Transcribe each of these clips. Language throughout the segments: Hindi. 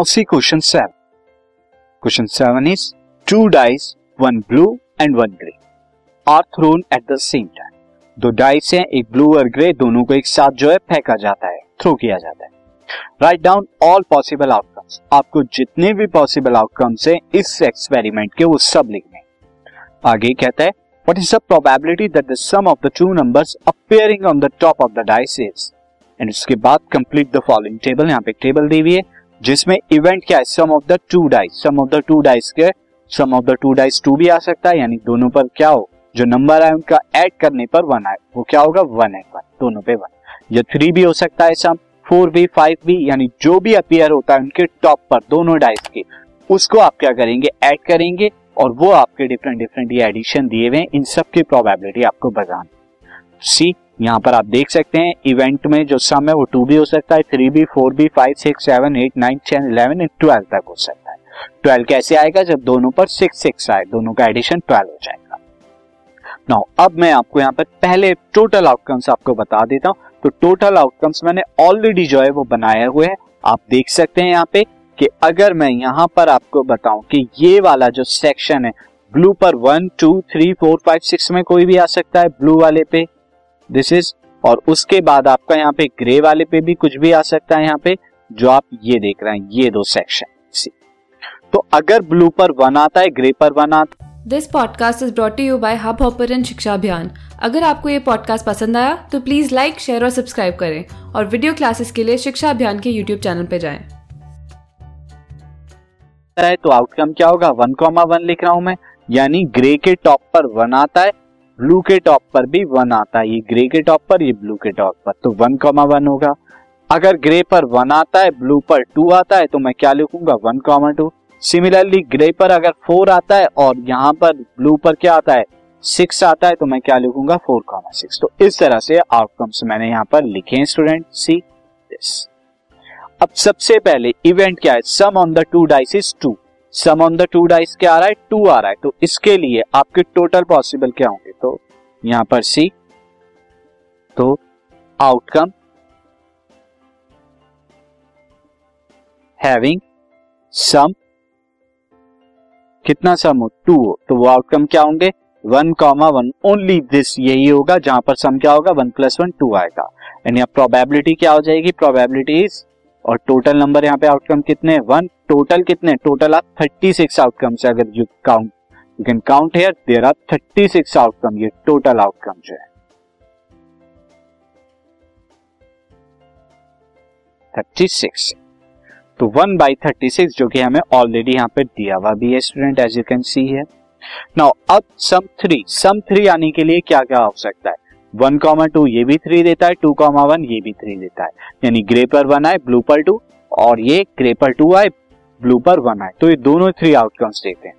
Now see question seven question seven is two dice one blue and one grey are thrown at the same time दो डाइस हैं, एक ब्लू और ग्रे दोनों को एक साथ जो है फेंका जाता है थ्रो किया जाता है। Write down all possible outcomes आपको जितने भी पॉसिबल आउटकम्स हैं, इस एक्सपेरिमेंट के वो सब लिखने आगे कहता है what is the probability that the sum of the two numbers appearing on the top of the dice and उसके बाद कंप्लीट द फॉलोइंग टेबल यहाँ पे टेबल दी हुई है। जिसमें इवेंट क्या है? Sum of the two dice sum of the two dice के sum of the two dice two भी आ सकता है, यानी दोनों पर क्या हो? जो नंबर है उनका ऐड करने पर वन आए। वो क्या होगा? वन है वन दोनों पे वन या थ्री भी हो सकता है सम फोर भी फाइव भी, यानी जो भी अपियर होता है उनके टॉप पर, दोनों डाइस के, उसको आप क्या करेंगे? ऐड करेंगे और वो आपके डिफरेंट डिफरेंट ये एडिशन दिए हुए इन सब की प्रोबेबिलिटी आपको बताना सी यहाँ पर आप देख सकते हैं इवेंट में जो सम है वो टू भी हो सकता है थ्री भी फोर भी five six seven eight nine ten eleven and twelve तक हो सकता है। ट्वेल्व कैसे आएगा? जब दोनों पर सिक्स सिक्स आए, दोनों का एडिशन ट्वेल्व हो जाएगा। नाउ अब मैं आपको यहाँ पर पहले टोटल आउटकम्स आपको बता देता हूँ। तो टोटल आउटकम्स मैंने ऑलरेडी जो है वो बनाए हुए हैं। आप देख सकते हैं यहाँ पे कि अगर मैं यहाँ पर आपको बताऊँ कि ये वाला जो सेक्शन है ब्लू पर one two three four five six में कोई भी आ सकता है ब्लू वाले पे। दिस इज़ और उसके बाद आपका यहाँ पे ग्रे वाले पे भी कुछ भी आ सकता है यहाँ पे जो आप ये देख रहे हैं ये दो सेक्शन सी तो अगर ब्लू पर वन आता है ग्रे पर वन आता this podcast is brought you by Hubhopper शिक्षा अभियान अगर आपको ये पॉडकास्ट पसंद आया तो प्लीज़ लाइक शेयर और सब्सक्राइब करें और वीडियो क्लासेस के लिए शिक्षा अभियान के यूट्यूब चैनल पर जाएँ। तो आउटकम क्या होगा? वन कॉमा वन लिख रहा हूँ मैं। यानी ग्रे के टॉप पर वन आता है ब्लू के टॉप पर भी वन आता है। ये ग्रे के टॉप पर, ये ब्लू के टॉप पर। तो वन कॉमा वन होगा। अगर ग्रे पर वन आता है ब्लू पर टू आता है तो मैं क्या लिखूँगा? One comma two similarly grey पर अगर फोर आता है और यहाँ पर ब्लू पर क्या आता है? सिक्स आता है तो मैं क्या लिखूँगा? फोर कॉमा सिक्स तो इस तरह से आउटकम्स मैंने यहाँ पर लिखे हैं स्टूडेंट सी दिस अब सबसे पहले इवेंट क्या है? Sum on the two dice is two sum on the two dice क्या आ रहा है? टू आ रहा है। तो इसके लिए आपके टोटल पॉसिबल क्या होंगे? तो यहाँ पर सी तो आउटकम हैविंग सम कितना सम हो? टू हो। तो वो आउटकम क्या होंगे? One comma one only this यही होगा, जहाँ पर सम क्या होगा? वन प्लस वन टू आएगा। एंड यहाँ प्रोबेबिलिटी क्या हो जाएगी? प्रोबेबिलिटी इज़ और टोटल नंबर यहाँ पे आउटकम कितने वन टोटल कितने? टोटल आप थर्टी सिक्स आउटकम से अगर you count you can count here there are thirty six outcome ये टोटल आउटकम जो है। थर्टी सिक्स तो वन बाई थर्टी सिक्स जो कि हमें ऑलरेडी यहाँ पे दिया हुआ भी है student as you can see है नाउ अब सम थ्री सम थ्री आने के लिए क्या क्या हो सकता है? वन कॉमा टू ये भी थ्री देता है टू कॉमा वन ये भी थ्री देता है। यानी ग्रे पर वन आए ब्लू पर टू और ये ग्रे पर टू आए ब्लू पर वन आए। तो ये दोनों थ्री आउटकम्स देते हैं।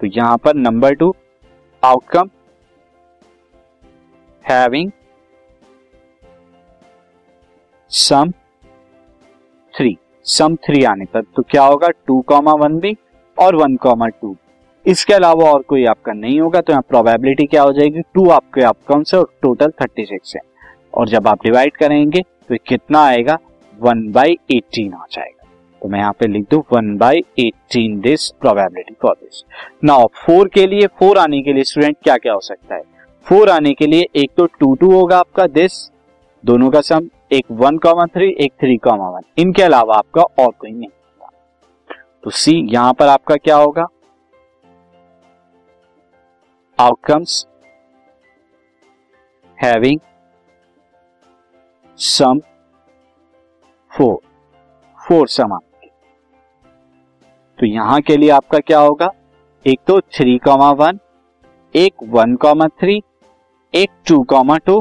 तो यहाँ पर number two outcome having sum three sum three आने पर तो क्या होगा? टू कॉमा वन भी और वन कॉमा टू इसके अलावा और कोई आपका नहीं होगा तो यहाँ प्रोबेबिलिटी क्या हो जाएगी? टू आपके आउटकम से और टोटल थर्टी सिक्स है। और जब आप डिवाइड करेंगे तो कितना आएगा? वन बाई एटीन आ जाएगा। तो मैं यहाँ पे लिख दू one by eighteen this probability for this now four के लिए फोर आने के लिए स्टूडेंट क्या क्या हो सकता है? फोर आने के लिए एक तो टू टू होगा आपका दिस दोनों का सम एक वन कॉमा थ्री एक थ्री कॉमा वन इनके अलावा आपका और कोई नहीं होगा। तो सी यहाँ पर आपका क्या होगा? Outcomes having sum four four sum तो यहाँ के लिए आपका क्या होगा? एक तो थ्री कॉमा वन एक वन कॉमा थ्री एक टू कॉमा टू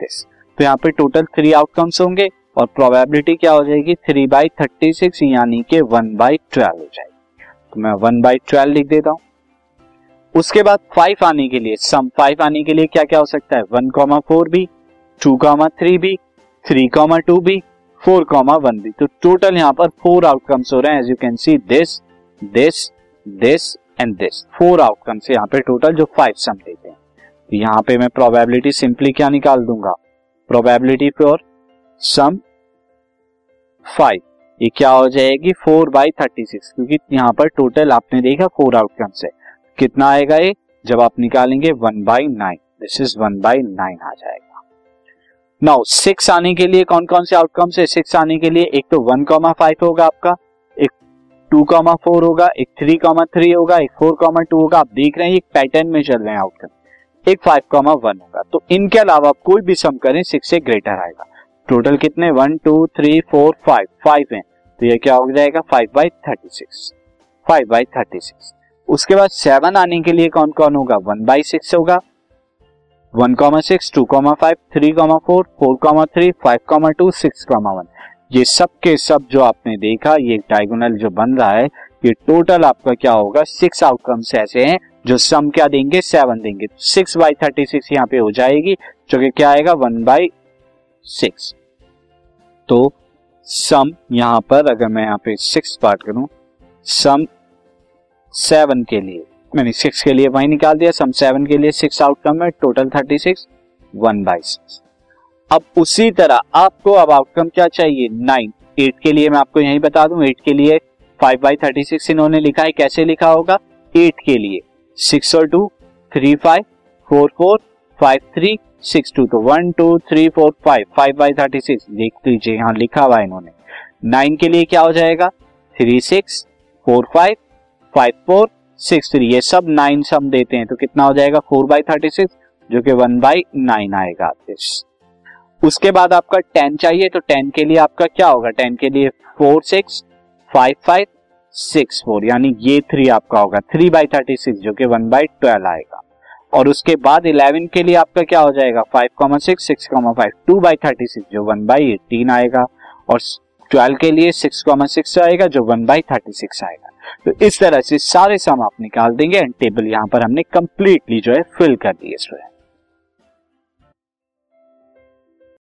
दिस तो यहाँ पे टोटल थ्री आउटकम्स होंगे और प्रोबेबिलिटी क्या हो जाएगी? थ्री बाई थर्टी सिक्स यानी के वन बाई ट्वेल्व हो जाएगी। तो मैं वन बाई ट्वेल्व लिख देता हूँ। उसके बाद फाइव आने के लिए सम फाइव आने के लिए क्या क्या हो सकता है? वन कॉमा फोर भी टू कॉमा थ्री भी थ्री कॉमा टू भी फोर कॉमा वन भी। तो टोटल यहाँ पर फोर आउटकम्स हो रहे हैं as you can see this this this and this four outcomes यहाँ पे टोटल जो फाइव सम देते हैं। तो यहाँ पे मैं प्रोबेबिलिटी सिंपली क्या निकाल दूँगा? प्रोबेबिलिटी फॉर सम फाइव ये क्या हो जाएगी? फोर बाई थर्टी सिक्स क्योंकि यहाँ पर टोटल आपने देखा फोर आउटकम्स से कितना आएगा ये? जब आप निकालेंगे one by nine this is one by nine आ जाएगा। नाउ सिक्स आने के लिए कौन कौन से आउटकम्स है? सिक्स आने के लिए एक तो वन कॉमा फाइव होगा आपका, एक टू कॉमा फोर होगा, एक थ्री कॉमा थ्री होगा, एक फोर कॉमा टू होगा। आप देख रहे हैं, एक पैटर्न में चल रहे हैं आउटकम एक फाइव कॉमा वन होगा। तो इनके अलावा आप कोई भी सम करें सिक्स से ग्रेटर आएगा। टोटल कितने? One two three four five five है। तो ये क्या हो जाएगा? Five by thirty six five by thirty six उसके बाद सेवन आने के लिए कौन कौन होगा? वन बाई सिक्स होगा। One comma six two comma five three comma four four comma three five comma two six comma one ये सब के सब जो आपने देखा, ये डायगोनल जो बन रहा है, ये टोटल आपका क्या होगा? सिक्स आउटकम्स ऐसे हैं, जो सम क्या देंगे? सेवन देंगे। सिक्स बाई थर्टी सिक्स यहाँ पे हो जाएगी, जो कि क्या आएगा? वन बाई सिक्स तो सम यहाँ पर, अगर मैं यहाँ पे सिक्स पार्ट करूँ सम सेवन के लिए मैंने सिक्स के लिए वही निकाल दिया, सम सेवन के लिए सिक्स आउटकम है total thirty six one by six अब उसी तरह आपको अब आउटकम क्या चाहिए? नाइन एट के लिए मैं आपको यही बता दूँ एट के लिए फाइव बाई थर्टी सिक्स इन्होंने लिखा है, कैसे लिखा होगा? एट के लिए सिक्स और two three five four four five three six two तो one two three four five five by thirty six देख लीजिए, यहाँ लिखा हुआ है इन्होंने। नाइन के लिए क्या हो जाएगा? Three six four five five four six three ये सब नाइन सम देते हैं तो कितना हो जाएगा? फोर बाई थर्टी सिक्स जो कि वन बाई नाइन आएगा उसके बाद आपका टेन चाहिए तो टेन के लिए आपका क्या होगा? टेन के लिए four six five five six four यानी ये थ्री आपका होगा। थ्री बाई थर्टी सिक्स जो कि वन बाई ट्वेल्व आएगा। और उसके बाद इलेवन के लिए आपका क्या हो जाएगा? Five comma six six comma five two by thirty six जो वन बाई एटीन आएगा। और ट्वेल्व के लिए सिक्स कॉमा सिक्स आएगा, जो वन बाई थर्टी सिक्स आएगा। तो इस तरह से सारे सम आप निकाल देंगे एंड टेबल यहाँ पर हमने कंप्लीटली जो है फिल कर दिए स्टूडेंट